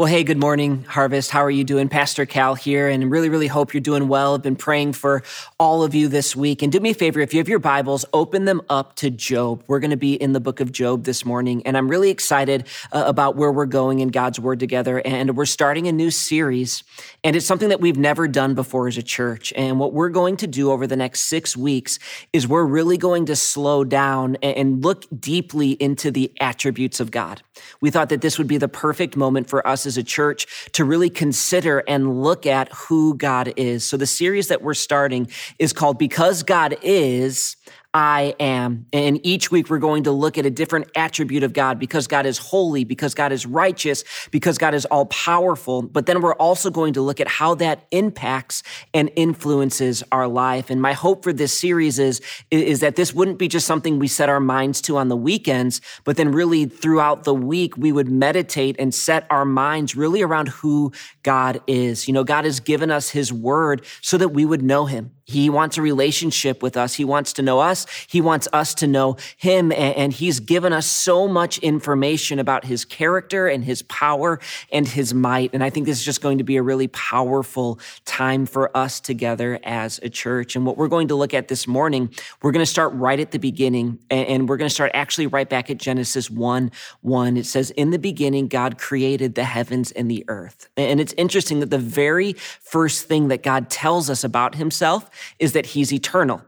Well, hey, good morning, Harvest. How are you doing? Pastor Cal here, and really, really hope you're doing well. I've been praying for all of you this week. And do me a favor, if you have your Bibles, open them up to Job. We're going to be in the book of Job this morning, and I'm really excited uh, about where we're going in God's Word together. And we're starting a new series, and it's something that we've never done before as a church. And what we're going to do over the next six weeks is we're really going to slow down and look deeply into the attributes of God. We thought that this would be the perfect moment for us as a church to really consider and look at who God is. So the series that we're starting is called Because God Is, I am. And each week we're going to look at a different attribute of God because God is holy, because God is righteous, because God is all powerful. But then we're also going to look at how that impacts and influences our life. And my hope for this series is, is that this wouldn't be just something we set our minds to on the weekends, but then really throughout the week, we would meditate and set our minds really around who God is. You know, God has given us his word so that we would know him. He wants a relationship with us. He wants to know us. He wants us to know him. And he's given us so much information about his character and his power and his might. And I think this is just going to be a really powerful time for us together as a church. And what we're going to look at this morning, we're going to start right at the beginning. And we're going to start actually right back at Genesis 1 1. It says, In the beginning, God created the heavens and the earth. And it's interesting that the very first thing that God tells us about himself is that he's eternal.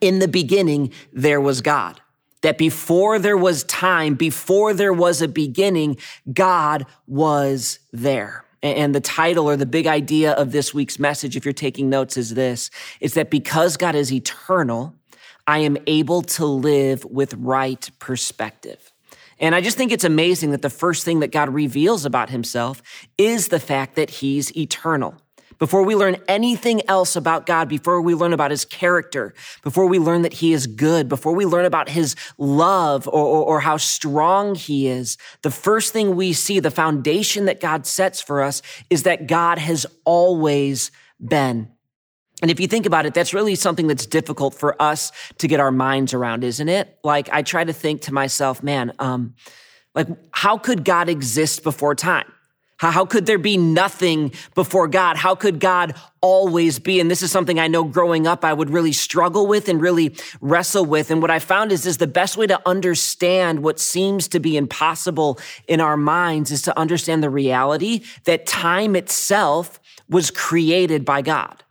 In the beginning, there was God. That before there was time, before there was a beginning, God was there. And the title or the big idea of this week's message, if you're taking notes, is this. It's that because God is eternal, I am able to live with right perspective. And I just think it's amazing that the first thing that God reveals about himself is the fact that he's eternal before we learn anything else about God, before we learn about his character, before we learn that he is good, before we learn about his love or, or, or, how strong he is, the first thing we see, the foundation that God sets for us is that God has always been. And if you think about it, that's really something that's difficult for us to get our minds around, isn't it? Like I try to think to myself, man, um, like how could God exist before time? How, could there be nothing before God? How could God always be? And this is something I know growing up I would really struggle with and really wrestle with. And what I found is, is the best way to understand what seems to be impossible in our minds is to understand the reality that time itself was created by God.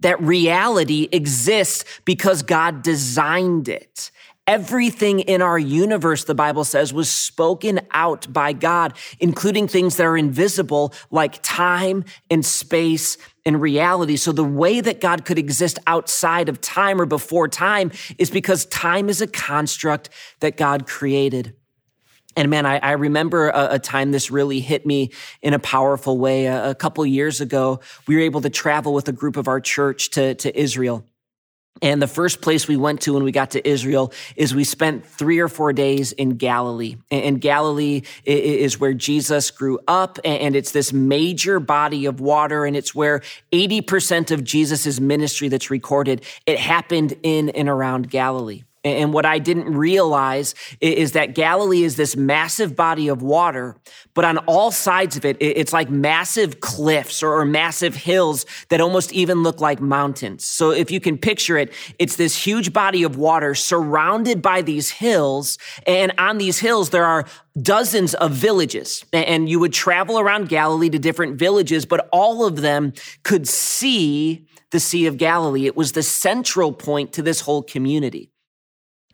That reality exists because God designed it. Everything in our universe, the Bible says, was spoken out by God, including things that are invisible like time and space and reality. So the way that God could exist outside of time or before time is because time is a construct that God created. And man, I, I remember a, a, time this really hit me in a powerful way. A, a couple years ago, we were able to travel with a group of our church to, to Israel. And the first place we went to when we got to Israel is we spent three or four days in Galilee. And Galilee is where Jesus grew up, and it's this major body of water, and it's where 80% of Jesus' ministry that's recorded, it happened in and around Galilee. And what I didn't realize is that Galilee is this massive body of water, but on all sides of it, it's like massive cliffs or massive hills that almost even look like mountains. So if you can picture it, it's this huge body of water surrounded by these hills. And on these hills, there are dozens of villages. And you would travel around Galilee to different villages, but all of them could see the Sea of Galilee. It was the central point to this whole community.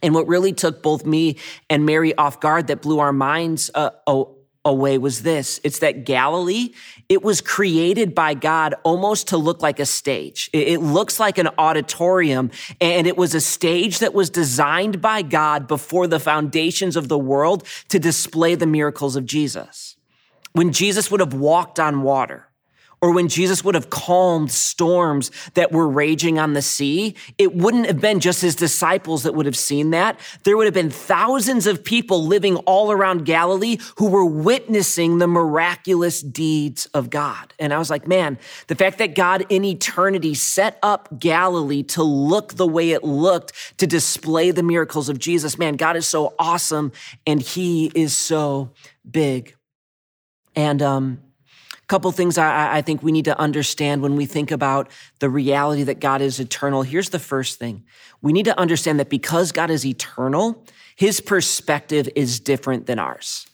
And what really took both me and Mary off guard that blew our minds uh, away was this. It's that Galilee, it was created by God almost to look like a stage. It looks like an auditorium and it was a stage that was designed by God before the foundations of the world to display the miracles of Jesus. When Jesus would have walked on water, or when Jesus would have calmed storms that were raging on the sea, it wouldn't have been just his disciples that would have seen that. There would have been thousands of people living all around Galilee who were witnessing the miraculous deeds of God. And I was like, man, the fact that God in eternity set up Galilee to look the way it looked to display the miracles of Jesus, man, God is so awesome and he is so big. And, um, couple things I, I, think we need to understand when we think about the reality that God is eternal. Here's the first thing we need to understand that because God is eternal, his perspective is different than ours.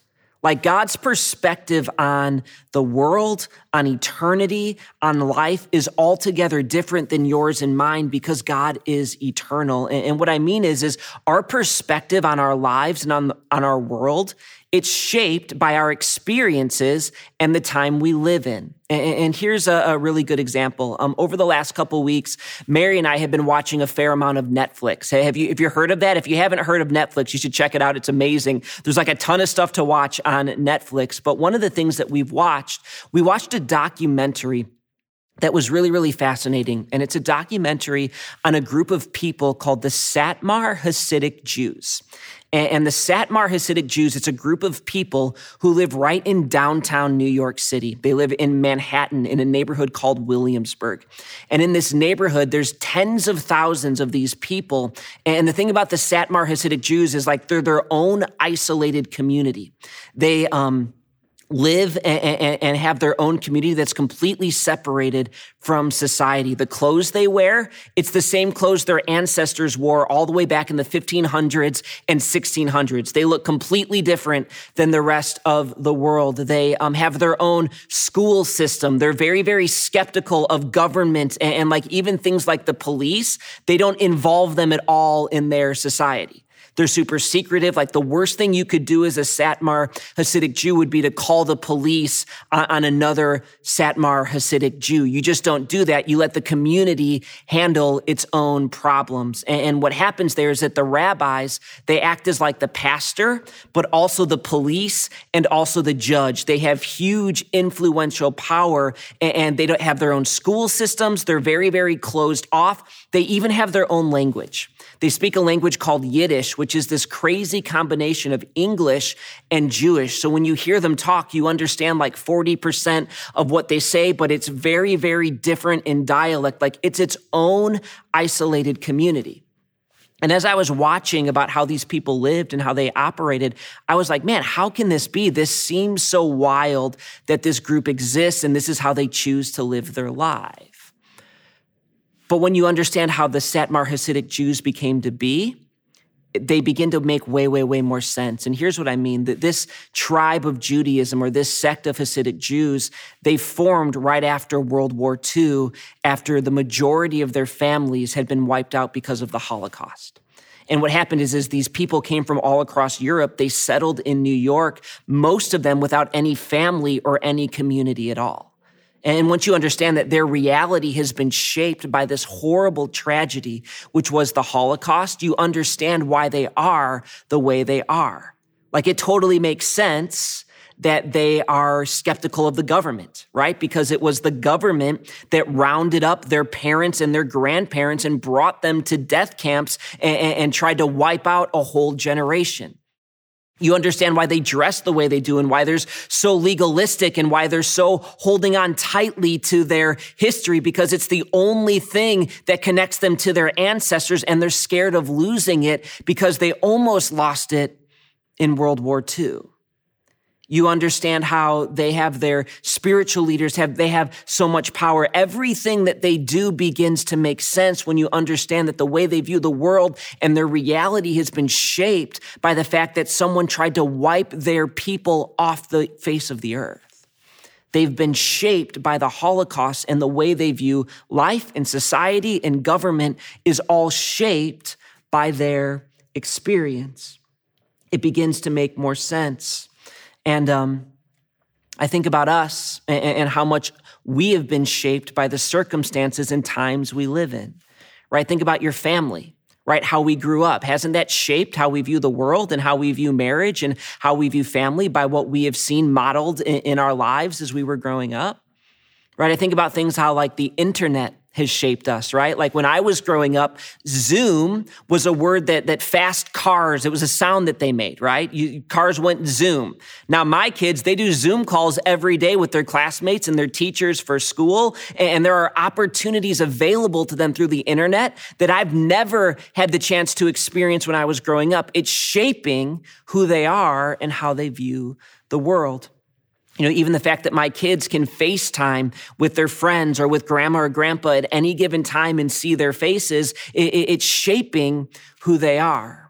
Like God's perspective on the world, on eternity, on life is altogether different than yours and mine because God is eternal. And, what I mean is, is our perspective on our lives and on, on our world it's shaped by our experiences and the time we live in. And, here's a, a, really good example. Um, over the last couple weeks, Mary and I have been watching a fair amount of Netflix. Have you, if you heard of that? If you haven't heard of Netflix, you should check it out. It's amazing. There's like a ton of stuff to watch on Netflix. But one of the things that we've watched, we watched a documentary that was really, really fascinating. And it's a documentary on a group of people called the Satmar Hasidic Jews. And the Satmar Hasidic Jews, it's a group of people who live right in downtown New York City. They live in Manhattan in a neighborhood called Williamsburg. And in this neighborhood, there's tens of thousands of these people. And the thing about the Satmar Hasidic Jews is like they're their own isolated community. They, um, live and, have their own community that's completely separated from society. The clothes they wear, it's the same clothes their ancestors wore all the way back in the 1500s and 1600s. They look completely different than the rest of the world. They um, have their own school system. They're very, very skeptical of government and, and like even things like the police. They don't involve them at all in their society. They're super secretive. Like the worst thing you could do as a Satmar Hasidic Jew would be to call the police on another Satmar Hasidic Jew. You just don't do that. You let the community handle its own problems. And what happens there is that the rabbis, they act as like the pastor, but also the police and also the judge. They have huge influential power and they don't have their own school systems. They're very, very closed off. They even have their own language. They speak a language called Yiddish, which is this crazy combination of English and Jewish. So when you hear them talk, you understand like 40% of what they say, but it's very, very different in dialect. Like it's its own isolated community. And as I was watching about how these people lived and how they operated, I was like, man, how can this be? This seems so wild that this group exists and this is how they choose to live their lives. But when you understand how the Satmar Hasidic Jews became to be, they begin to make way, way, way more sense. And here's what I mean that this tribe of Judaism or this sect of Hasidic Jews, they formed right after World War II, after the majority of their families had been wiped out because of the Holocaust. And what happened is, is these people came from all across Europe. They settled in New York, most of them without any family or any community at all. And once you understand that their reality has been shaped by this horrible tragedy, which was the Holocaust, you understand why they are the way they are. Like it totally makes sense that they are skeptical of the government, right? Because it was the government that rounded up their parents and their grandparents and brought them to death camps and, and tried to wipe out a whole generation. You understand why they dress the way they do and why they're so legalistic and why they're so holding on tightly to their history because it's the only thing that connects them to their ancestors and they're scared of losing it because they almost lost it in World War II. You understand how they have their spiritual leaders have, they have so much power. Everything that they do begins to make sense when you understand that the way they view the world and their reality has been shaped by the fact that someone tried to wipe their people off the face of the earth. They've been shaped by the Holocaust and the way they view life and society and government is all shaped by their experience. It begins to make more sense. And um, I think about us and, and how much we have been shaped by the circumstances and times we live in, right? Think about your family, right? How we grew up. Hasn't that shaped how we view the world and how we view marriage and how we view family by what we have seen modeled in, in our lives as we were growing up? Right? I think about things how like the internet has shaped us, right? Like when I was growing up, Zoom was a word that, that fast cars, it was a sound that they made, right? You, cars went Zoom. Now my kids, they do Zoom calls every day with their classmates and their teachers for school. And there are opportunities available to them through the internet that I've never had the chance to experience when I was growing up. It's shaping who they are and how they view the world. You know, even the fact that my kids can FaceTime with their friends or with grandma or grandpa at any given time and see their faces, it's shaping who they are.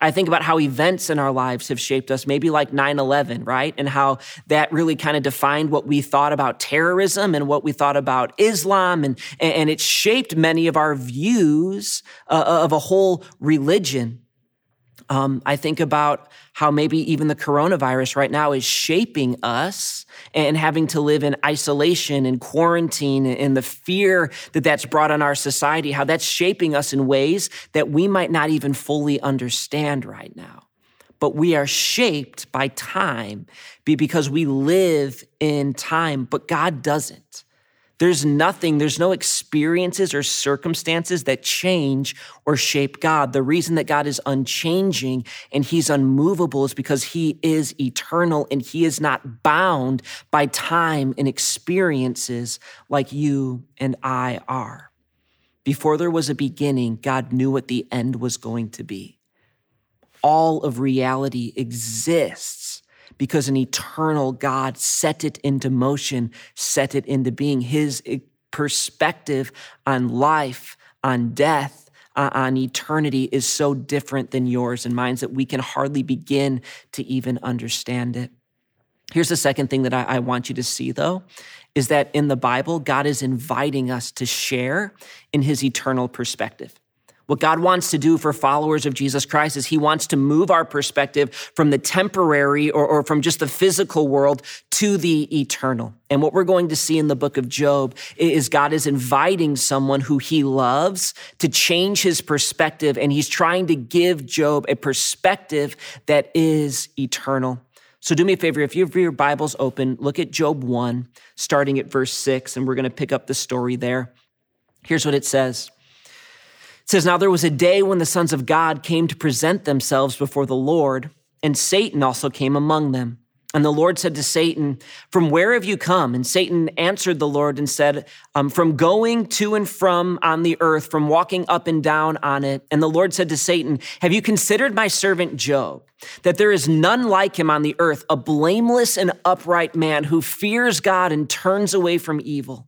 I think about how events in our lives have shaped us, maybe like 9 11, right? And how that really kind of defined what we thought about terrorism and what we thought about Islam. And, and it shaped many of our views uh, of a whole religion. Um, I think about how maybe even the coronavirus right now is shaping us and having to live in isolation and quarantine and the fear that that's brought on our society, how that's shaping us in ways that we might not even fully understand right now. But we are shaped by time because we live in time, but God doesn't. There's nothing, there's no experiences or circumstances that change or shape God. The reason that God is unchanging and he's unmovable is because he is eternal and he is not bound by time and experiences like you and I are. Before there was a beginning, God knew what the end was going to be. All of reality exists because an eternal God set it into motion, set it into being. His perspective on life, on death, uh, on eternity is so different than yours and mine that we can hardly begin to even understand it. Here's the second thing that I, I want you to see, though, is that in the Bible, God is inviting us to share in his eternal perspective. What God wants to do for followers of Jesus Christ is He wants to move our perspective from the temporary or, or, from just the physical world to the eternal. And what we're going to see in the book of Job is God is inviting someone who He loves to change his perspective, and He's trying to give Job a perspective that is eternal. So do me a favor, if you have your Bibles open, look at Job 1, starting at verse 6, and we're going to pick up the story there. Here's what it says. It says, Now there was a day when the sons of God came to present themselves before the Lord, and Satan also came among them. And the Lord said to Satan, From where have you come? And Satan answered the Lord and said, um, From going to and from on the earth, from walking up and down on it. And the Lord said to Satan, Have you considered my servant Job, that there is none like him on the earth, a blameless and upright man who fears God and turns away from evil?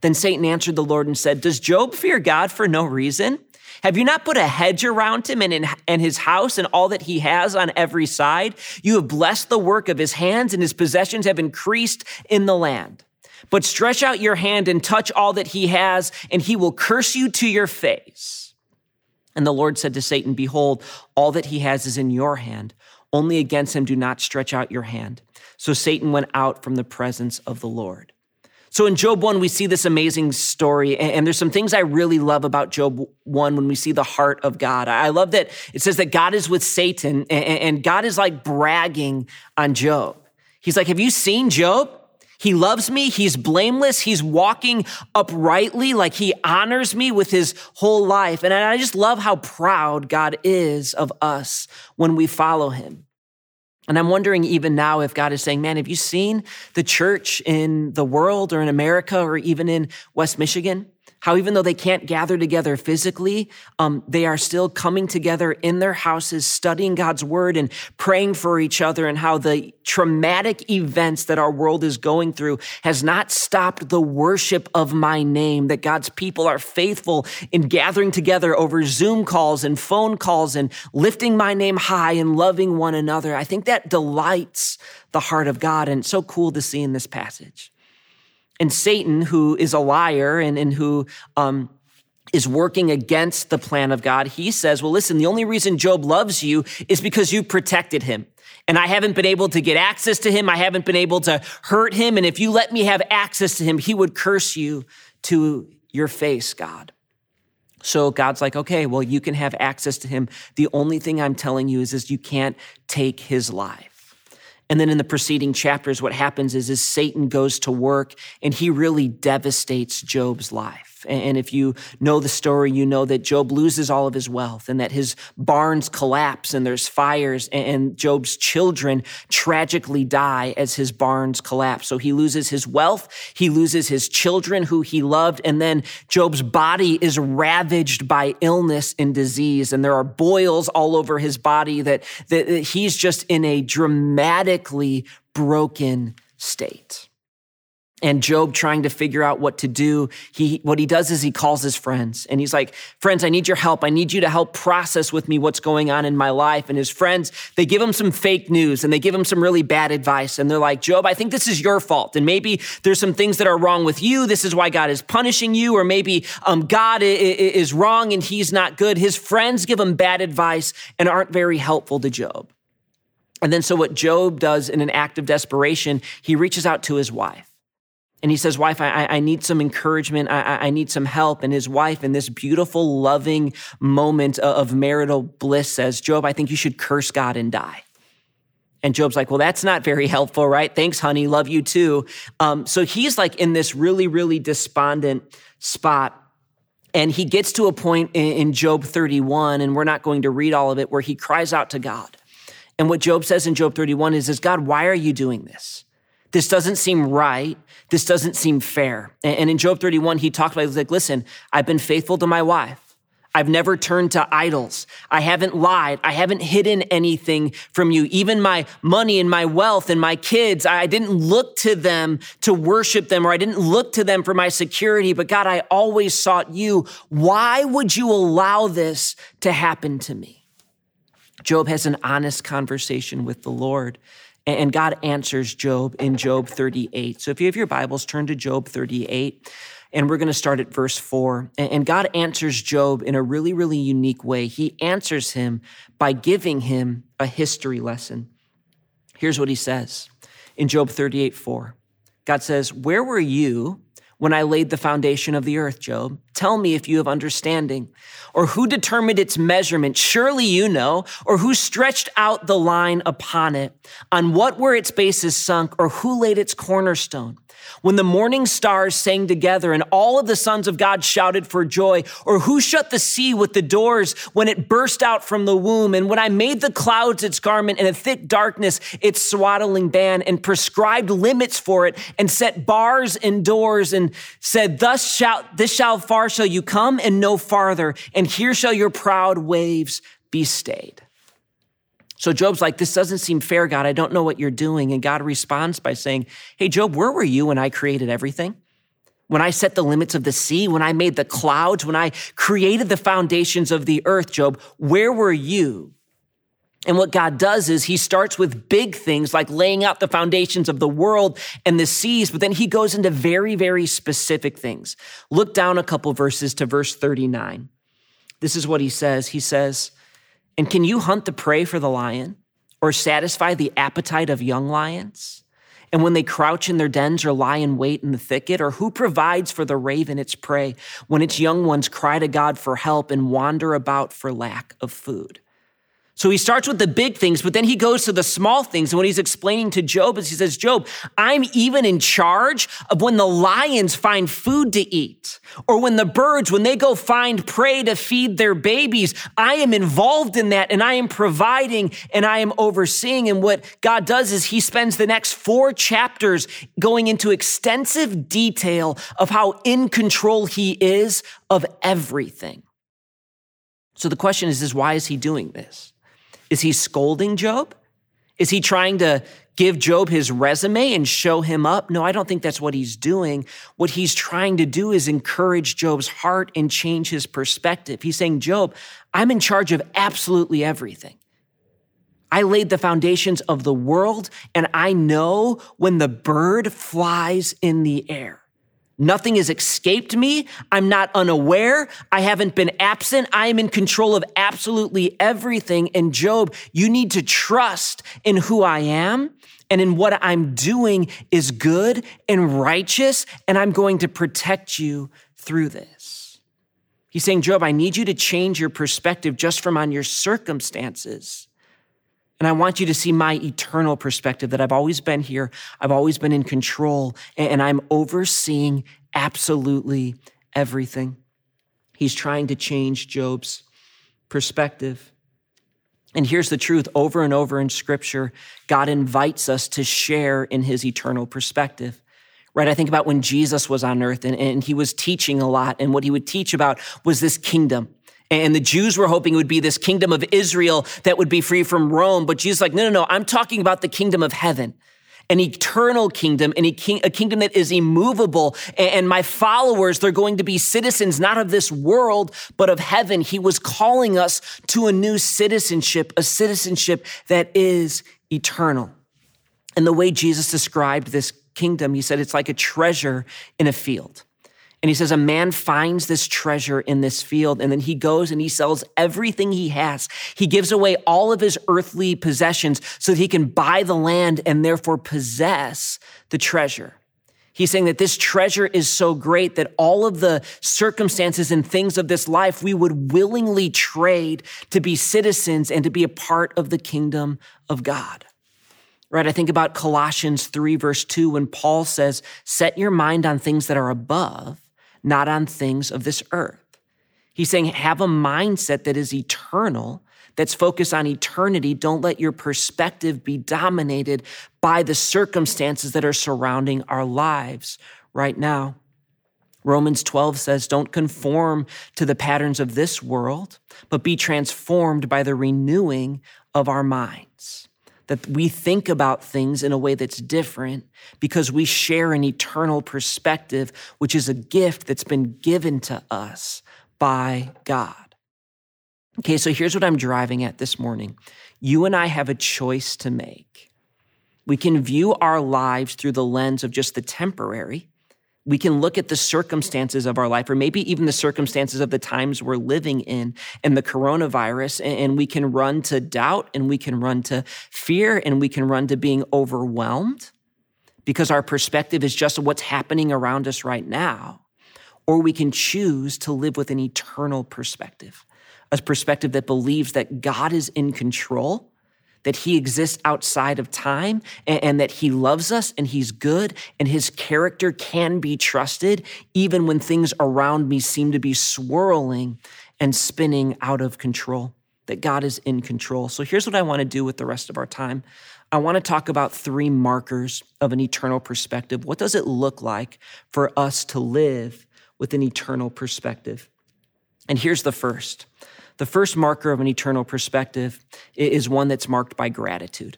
Then Satan answered the Lord and said, Does Job fear God for no reason? Have you not put a hedge around him and, in, and his house and all that he has on every side? You have blessed the work of his hands, and his possessions have increased in the land. But stretch out your hand and touch all that he has, and he will curse you to your face. And the Lord said to Satan, Behold, all that he has is in your hand. Only against him do not stretch out your hand. So Satan went out from the presence of the Lord. So in Job 1, we see this amazing story. And there's some things I really love about Job 1 when we see the heart of God. I love that it says that God is with Satan and God is like bragging on Job. He's like, Have you seen Job? He loves me. He's blameless. He's walking uprightly, like he honors me with his whole life. And I just love how proud God is of us when we follow him. And I'm wondering even now if God is saying, man, have you seen the church in the world or in America or even in West Michigan? How even though they can't gather together physically, um, they are still coming together in their houses, studying God's word and praying for each other, and how the traumatic events that our world is going through has not stopped the worship of my name, that God's people are faithful in gathering together over Zoom calls and phone calls and lifting my name high and loving one another. I think that delights the heart of God, and it's so cool to see in this passage. And Satan, who is a liar and, and who um, is working against the plan of God, he says, Well, listen, the only reason Job loves you is because you protected him. And I haven't been able to get access to him. I haven't been able to hurt him. And if you let me have access to him, he would curse you to your face, God. So God's like, okay, well, you can have access to him. The only thing I'm telling you is, is you can't take his life. And then in the preceding chapters, what happens is, is Satan goes to work and he really devastates Job's life. And if you know the story, you know that Job loses all of his wealth and that his barns collapse and there's fires and Job's children tragically die as his barns collapse. So he loses his wealth. He loses his children who he loved. And then Job's body is ravaged by illness and disease. And there are boils all over his body that, that he's just in a dramatically broken state and Job trying to figure out what to do, he, what he does is he calls his friends and he's like, friends, I need your help. I need you to help process with me what's going on in my life. And his friends, they give him some fake news and they give him some really bad advice. And they're like, Job, I think this is your fault. And maybe there's some things that are wrong with you. This is why God is punishing you. Or maybe um, God is wrong and he's not good. His friends give him bad advice and aren't very helpful to Job. And then so what Job does in an act of desperation, he reaches out to his wife. And he says, Wife, I, I need some encouragement. I, I, need some help. And his wife, in this beautiful, loving moment of marital bliss, says, Job, I think you should curse God and die. And Job's like, Well, that's not very helpful, right? Thanks, honey. Love you too. Um, so he's like in this really, really despondent spot. And he gets to a point in, Job 31, and we're not going to read all of it, where he cries out to God. And what Job says in Job 31 is, is God, why are you doing this? This doesn't seem right. This doesn't seem fair. And in Job 31, he talked about, he was like, listen, I've been faithful to my wife. I've never turned to idols. I haven't lied. I haven't hidden anything from you. Even my money and my wealth and my kids, I didn't look to them to worship them or I didn't look to them for my security. But God, I always sought you. Why would you allow this to happen to me? Job has an honest conversation with the Lord. And God answers Job in Job 38. So if you have your Bibles, turn to Job 38. And we're going to start at verse four. And God answers Job in a really, really unique way. He answers him by giving him a history lesson. Here's what he says in Job 38 4. God says, Where were you when I laid the foundation of the earth, Job? Tell me if you have understanding. Or who determined its measurement? Surely you know. Or who stretched out the line upon it? On what were its bases sunk? Or who laid its cornerstone? When the morning stars sang together and all of the sons of God shouted for joy? Or who shut the sea with the doors when it burst out from the womb? And when I made the clouds its garment and a thick darkness its swaddling band and prescribed limits for it and set bars and doors and said, thus shall, this shall far shall you come and no farther. And here shall your proud waves be stayed. So Job's like, This doesn't seem fair, God. I don't know what you're doing. And God responds by saying, Hey, Job, where were you when I created everything? When I set the limits of the sea, when I made the clouds, when I created the foundations of the earth, Job, where were you? And what God does is he starts with big things like laying out the foundations of the world and the seas, but then he goes into very, very specific things. Look down a couple verses to verse 39. This is what he says. He says, and can you hunt the prey for the lion or satisfy the appetite of young lions? And when they crouch in their dens or lie in wait in the thicket, or who provides for the raven its prey when its young ones cry to God for help and wander about for lack of food? So he starts with the big things, but then he goes to the small things. And what he's explaining to Job is he says, Job, I'm even in charge of when the lions find food to eat, or when the birds, when they go find prey to feed their babies. I am involved in that and I am providing and I am overseeing. And what God does is he spends the next four chapters going into extensive detail of how in control he is of everything. So the question is, is why is he doing this? Is he scolding Job? Is he trying to give Job his resume and show him up? No, I don't think that's what he's doing. What he's trying to do is encourage Job's heart and change his perspective. He's saying, Job, I'm in charge of absolutely everything. I laid the foundations of the world, and I know when the bird flies in the air. Nothing has escaped me. I'm not unaware. I haven't been absent. I am in control of absolutely everything. And Job, you need to trust in who I am and in what I'm doing is good and righteous. And I'm going to protect you through this. He's saying, Job, I need you to change your perspective just from on your circumstances. And I want you to see my eternal perspective that I've always been here. I've always been in control and I'm overseeing absolutely everything. He's trying to change Job's perspective. And here's the truth over and over in scripture, God invites us to share in his eternal perspective. Right? I think about when Jesus was on earth and, and he was teaching a lot, and what he would teach about was this kingdom and the Jews were hoping it would be this kingdom of Israel that would be free from Rome. But Jesus like, no, no, no, I'm talking about the kingdom of heaven. an eternal kingdom, and a, kingdom that is immovable. And my followers, they're going to be citizens not of this world, but of heaven. He was calling us to a new citizenship, a citizenship that is eternal. And the way Jesus described this kingdom, he said it's like a treasure in a field. And he says, A man finds this treasure in this field, and then he goes and he sells everything he has. He gives away all of his earthly possessions so that he can buy the land and therefore possess the treasure. He's saying that this treasure is so great that all of the circumstances and things of this life we would willingly trade to be citizens and to be a part of the kingdom of God. Right? I think about Colossians 3, verse 2, when Paul says, Set your mind on things that are above not on things of this earth. He's saying, have a mindset that is eternal, that's focused on eternity. Don't let your perspective be dominated by the circumstances that are surrounding our lives right now. Romans 12 says, Don't conform to the patterns of this world, but be transformed by the renewing of our minds that we think about things in a way that's different because we share an eternal perspective, which is a gift that's been given to us by God. Okay, so here's what I'm driving at this morning. You and I have a choice to make. We can view our lives through the lens of just the temporary, we can look at the circumstances of our life, or maybe even the circumstances of the times we're living in and the coronavirus, and we can run to doubt and we can run to fear and we can run to being overwhelmed because our perspective is just what's happening around us right now. Or we can choose to live with an eternal perspective, a perspective that believes that God is in control that he exists outside of time and, and, that he loves us and he's good and his character can be trusted even when things around me seem to be swirling and spinning out of control, that God is in control. So here's what I want to do with the rest of our time. I want to talk about three markers of an eternal perspective. What does it look like for us to live with an eternal perspective? And here's the first the first marker of an eternal perspective is one that's marked by gratitude.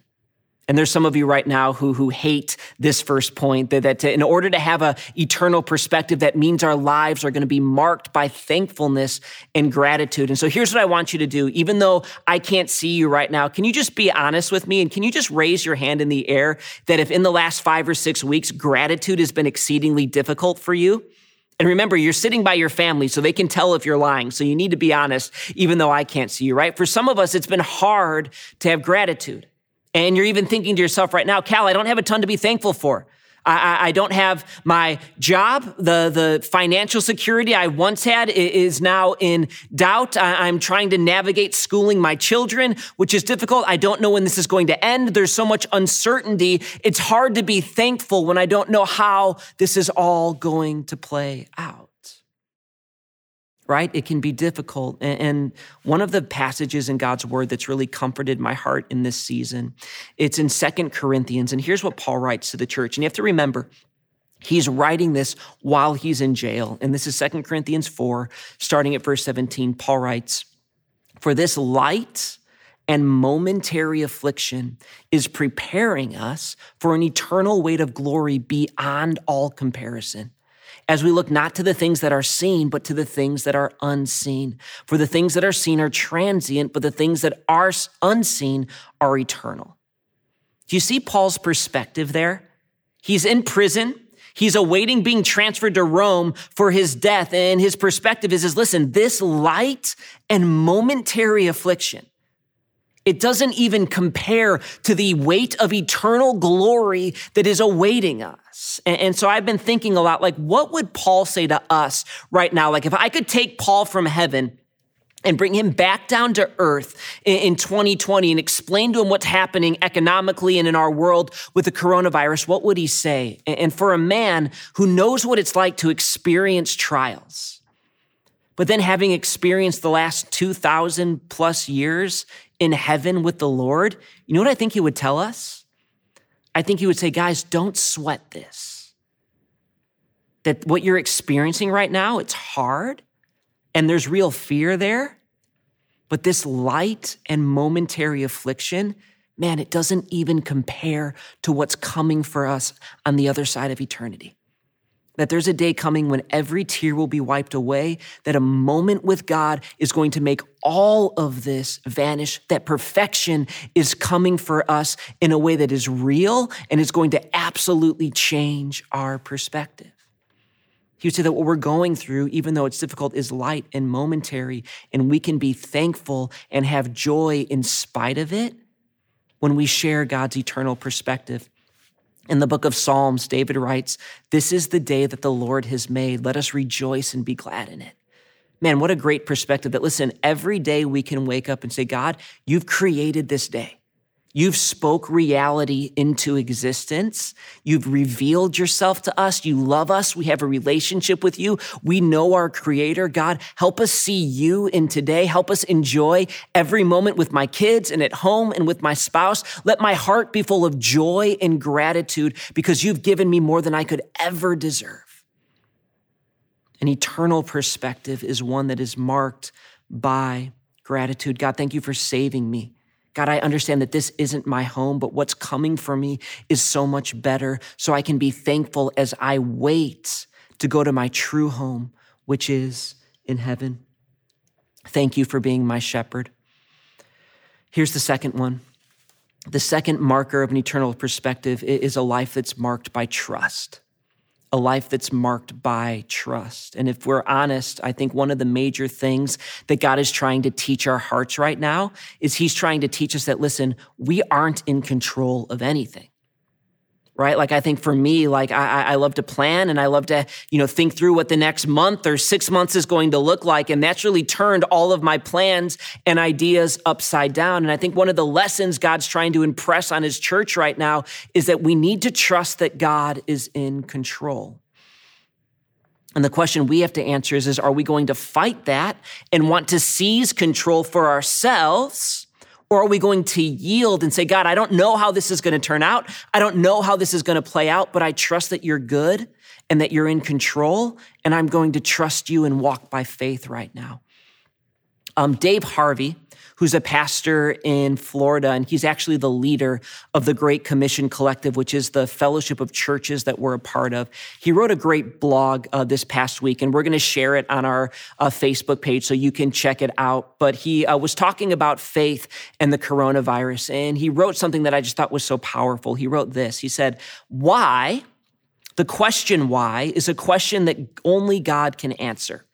And there's some of you right now who, who hate this first point that, that in order to have an eternal perspective, that means our lives are going to be marked by thankfulness and gratitude. And so here's what I want you to do. Even though I can't see you right now, can you just be honest with me? And can you just raise your hand in the air that if in the last five or six weeks, gratitude has been exceedingly difficult for you? And remember, you're sitting by your family, so they can tell if you're lying. So you need to be honest, even though I can't see you, right? For some of us, it's been hard to have gratitude. And you're even thinking to yourself right now, Cal, I don't have a ton to be thankful for. I, I, don't have my job. The, the financial security I once had is now in doubt. I, I'm trying to navigate schooling my children, which is difficult. I don't know when this is going to end. There's so much uncertainty. It's hard to be thankful when I don't know how this is all going to play out right? It can be difficult. And one of the passages in God's word that's really comforted my heart in this season, it's in Second Corinthians. And here's what Paul writes to the church. And you have to remember, He's writing this while he's in jail. And this is Second Corinthians 4, starting at verse 17. Paul writes, For this light and momentary affliction is preparing us for an eternal weight of glory beyond all comparison as we look not to the things that are seen, but to the things that are unseen. For the things that are seen are transient, but the things that are unseen are eternal. Do you see Paul's perspective there? He's in prison. He's awaiting being transferred to Rome for his death. And his perspective is, is listen, this light and momentary affliction it doesn't even compare to the weight of eternal glory that is awaiting us. And, so I've been thinking a lot like, what would Paul say to us right now? Like, if I could take Paul from heaven and bring him back down to earth in 2020 and explain to him what's happening economically and in our world with the coronavirus, what would he say? And for a man who knows what it's like to experience trials, but then having experienced the last 2,000 plus years in heaven with the Lord, you know what I think he would tell us? I think he would say, guys, don't sweat this. That what you're experiencing right now, it's hard and there's real fear there. But this light and momentary affliction, man, it doesn't even compare to what's coming for us on the other side of eternity. That there's a day coming when every tear will be wiped away, that a moment with God is going to make all of this vanish, that perfection is coming for us in a way that is real and is going to absolutely change our perspective. He would say that what we're going through, even though it's difficult, is light and momentary, and we can be thankful and have joy in spite of it when we share God's eternal perspective. In the book of Psalms, David writes, This is the day that the Lord has made. Let us rejoice and be glad in it. Man, what a great perspective that, listen, every day we can wake up and say, God, you've created this day. You've spoke reality into existence. You've revealed yourself to us. You love us. We have a relationship with you. We know our creator. God, help us see you in today. Help us enjoy every moment with my kids and at home and with my spouse. Let my heart be full of joy and gratitude because you've given me more than I could ever deserve. An eternal perspective is one that is marked by gratitude. God, thank you for saving me. God, I understand that this isn't my home, but what's coming for me is so much better. So I can be thankful as I wait to go to my true home, which is in heaven. Thank you for being my shepherd. Here's the second one. The second marker of an eternal perspective is a life that's marked by trust a life that's marked by trust. And if we're honest, I think one of the major things that God is trying to teach our hearts right now is He's trying to teach us that, listen, we aren't in control of anything right? Like I think for me, like I, I love to plan and I love to, you know, think through what the next month or six months is going to look like. And that's really turned all of my plans and ideas upside down. And I think one of the lessons God's trying to impress on his church right now is that we need to trust that God is in control. And the question we have to answer is, is are we going to fight that and want to seize control for ourselves? Or are we going to yield and say, God, I don't know how this is going to turn out. I don't know how this is going to play out, but I trust that you're good and that you're in control. And I'm going to trust you and walk by faith right now. Um, Dave Harvey, who's a pastor in Florida, and he's actually the leader of the Great Commission Collective, which is the fellowship of churches that we're a part of. He wrote a great blog uh, this past week, and we're going to share it on our uh, Facebook page so you can check it out. But he uh, was talking about faith and the coronavirus, and he wrote something that I just thought was so powerful. He wrote this He said, Why? The question why is a question that only God can answer.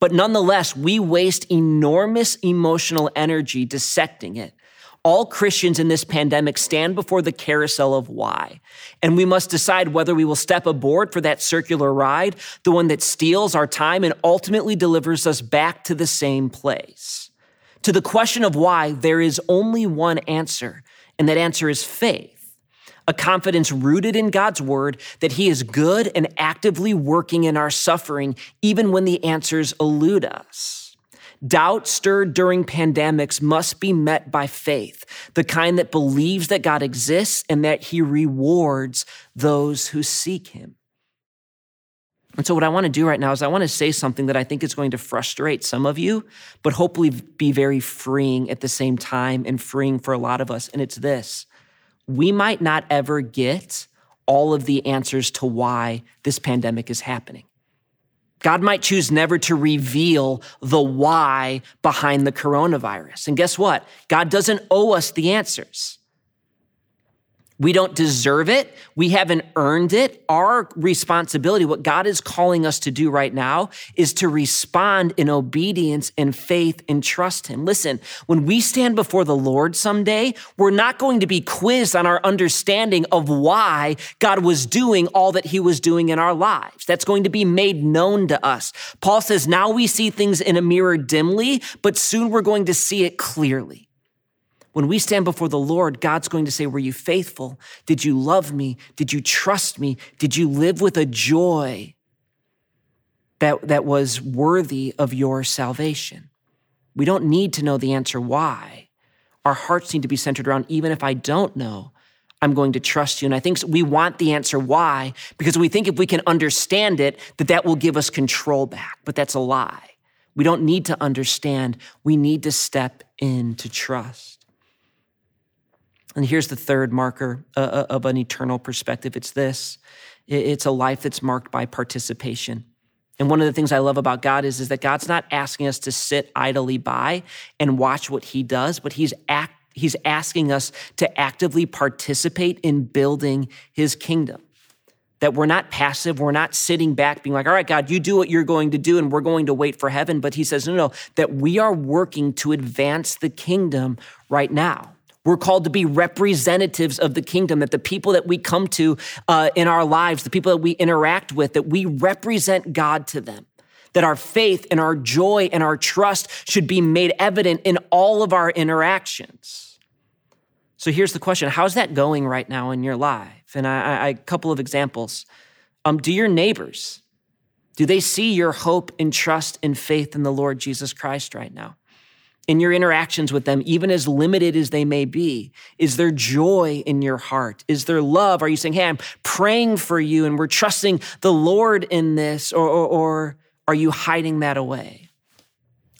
But nonetheless, we waste enormous emotional energy dissecting it. All Christians in this pandemic stand before the carousel of why. And we must decide whether we will step aboard for that circular ride, the one that steals our time and ultimately delivers us back to the same place. To the question of why, there is only one answer, and that answer is faith a confidence rooted in God's word that He is good and actively working in our suffering, even when the answers elude us. Doubt stirred during pandemics must be met by faith, the kind that believes that God exists and that He rewards those who seek Him. And so, what I want to do right now is I want to say something that I think is going to frustrate some of you, but hopefully be very freeing at the same time and freeing for a lot of us. And it's this we might not ever get all of the answers to why this pandemic is happening. God might choose never to reveal the why behind the coronavirus. And guess what? God doesn't owe us the answers. We don't deserve it. We haven't earned it. Our responsibility, what God is calling us to do right now, is to respond in obedience and faith and trust Him. Listen, when we stand before the Lord someday, we're not going to be quizzed on our understanding of why God was doing all that He was doing in our lives. That's going to be made known to us. Paul says, now we see things in a mirror dimly, but soon we're going to see it clearly. When we stand before the Lord, God's going to say, Were you faithful? Did you love me? Did you trust me? Did you live with a joy that, that was worthy of your salvation? We don't need to know the answer why. Our hearts need to be centered around, even if I don't know, I'm going to trust you. And I think we want the answer why, because we think if we can understand it, that that will give us control back. But that's a lie. We don't need to understand. We need to step into trust. And here's the third marker uh, uh, of an eternal perspective it's this it's a life that's marked by participation. And one of the things I love about God is, is that God's not asking us to sit idly by and watch what he does, but he's act, he's asking us to actively participate in building his kingdom. That we're not passive, we're not sitting back being like, all right, God, you do what you're going to do and we're going to wait for heaven. But he says, no, no, that we are working to advance the kingdom right now. We're called to be representatives of the kingdom, that the people that we come to uh, in our lives, the people that we interact with, that we represent God to them. That our faith and our joy and our trust should be made evident in all of our interactions. So here's the question How's that going right now in your life? And I, I a couple of examples. Um, do your neighbors, do they see your hope and trust and faith in the Lord Jesus Christ right now? In your interactions with them, even as limited as they may be? Is there joy in your heart? Is there love? Are you saying, Hey, I'm praying for you and we're trusting the Lord in this? Or, or, or are you hiding that away?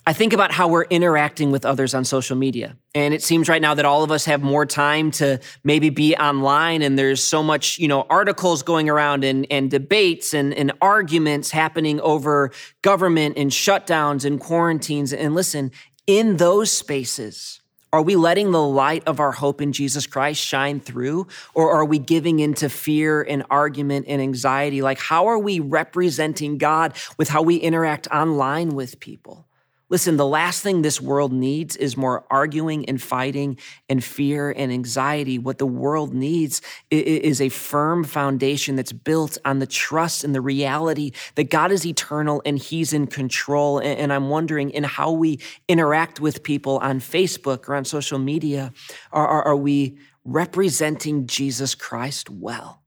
I think about how we're interacting with others on social media. And it seems right now that all of us have more time to maybe be online and there's so much, you know, articles going around and, and debates and, and arguments happening over government and shutdowns and quarantines. And listen, in those spaces, are we letting the light of our hope in Jesus Christ shine through? Or are we giving into fear and argument and anxiety? Like, how are we representing God with how we interact online with people? Listen, the last thing this world needs is more arguing and fighting and fear and anxiety. What the world needs is a firm foundation that's built on the trust and the reality that God is eternal and He's in control. And I'm wondering in how we interact with people on Facebook or on social media, are, we representing Jesus Christ well?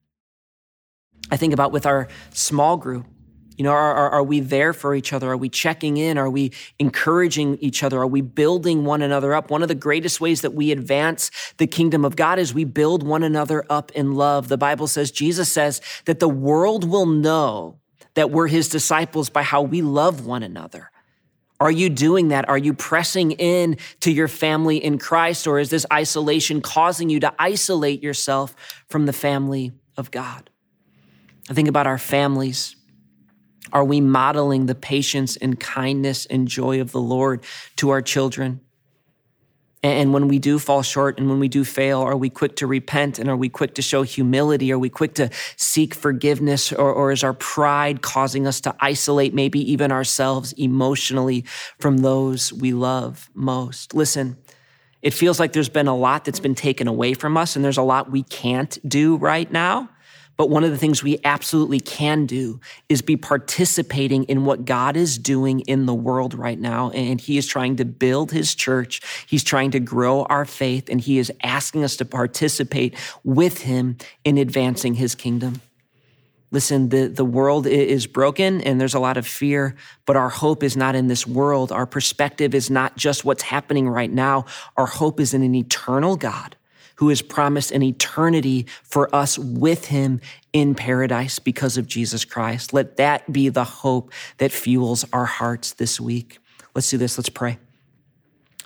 I think about with our small group you know, are, are, are, we there for each other? Are we checking in? Are we encouraging each other? Are we building one another up? One of the greatest ways that we advance the kingdom of God is we build one another up in love. The Bible says, Jesus says that the world will know that we're his disciples by how we love one another. Are you doing that? Are you pressing in to your family in Christ, or is this isolation causing you to isolate yourself from the family of God? I think about our families. Are we modeling the patience and kindness and joy of the Lord to our children? And when we do fall short and when we do fail, are we quick to repent and are we quick to show humility? Are we quick to seek forgiveness? Or, or, is our pride causing us to isolate maybe even ourselves emotionally from those we love most? Listen, it feels like there's been a lot that's been taken away from us and there's a lot we can't do right now. But one of the things we absolutely can do is be participating in what God is doing in the world right now. And He is trying to build His church. He's trying to grow our faith, and He is asking us to participate with Him in advancing His kingdom. Listen, the, the world is broken and there's a lot of fear, but our hope is not in this world. Our perspective is not just what's happening right now. Our hope is in an eternal God who has promised an eternity for us with him in paradise because of Jesus Christ. Let that be the hope that fuels our hearts this week. Let's do this. Let's pray.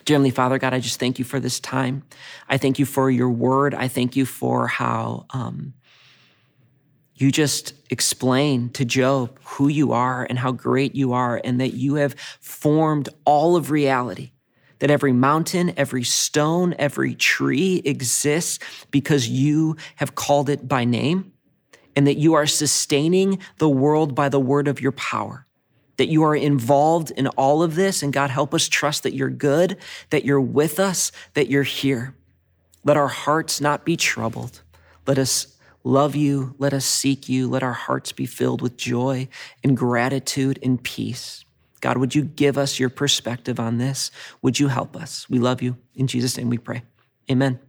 Dear Heavenly Father, God, I just thank you for this time. I thank you for your word. I thank you for how um, you just explain to Job who you are and how great you are, and that you have formed all of reality that every mountain, every stone, every tree exists because you have called it by name, and that you are sustaining the world by the word of your power. That you are involved in all of this, and God, help us trust that you're good, that you're with us, that you're here. Let our hearts not be troubled. Let us love you. Let us seek you. Let our hearts be filled with joy and gratitude and peace. God, would you give us your perspective on this? Would you help us? We love you. In Jesus' name we pray. Amen.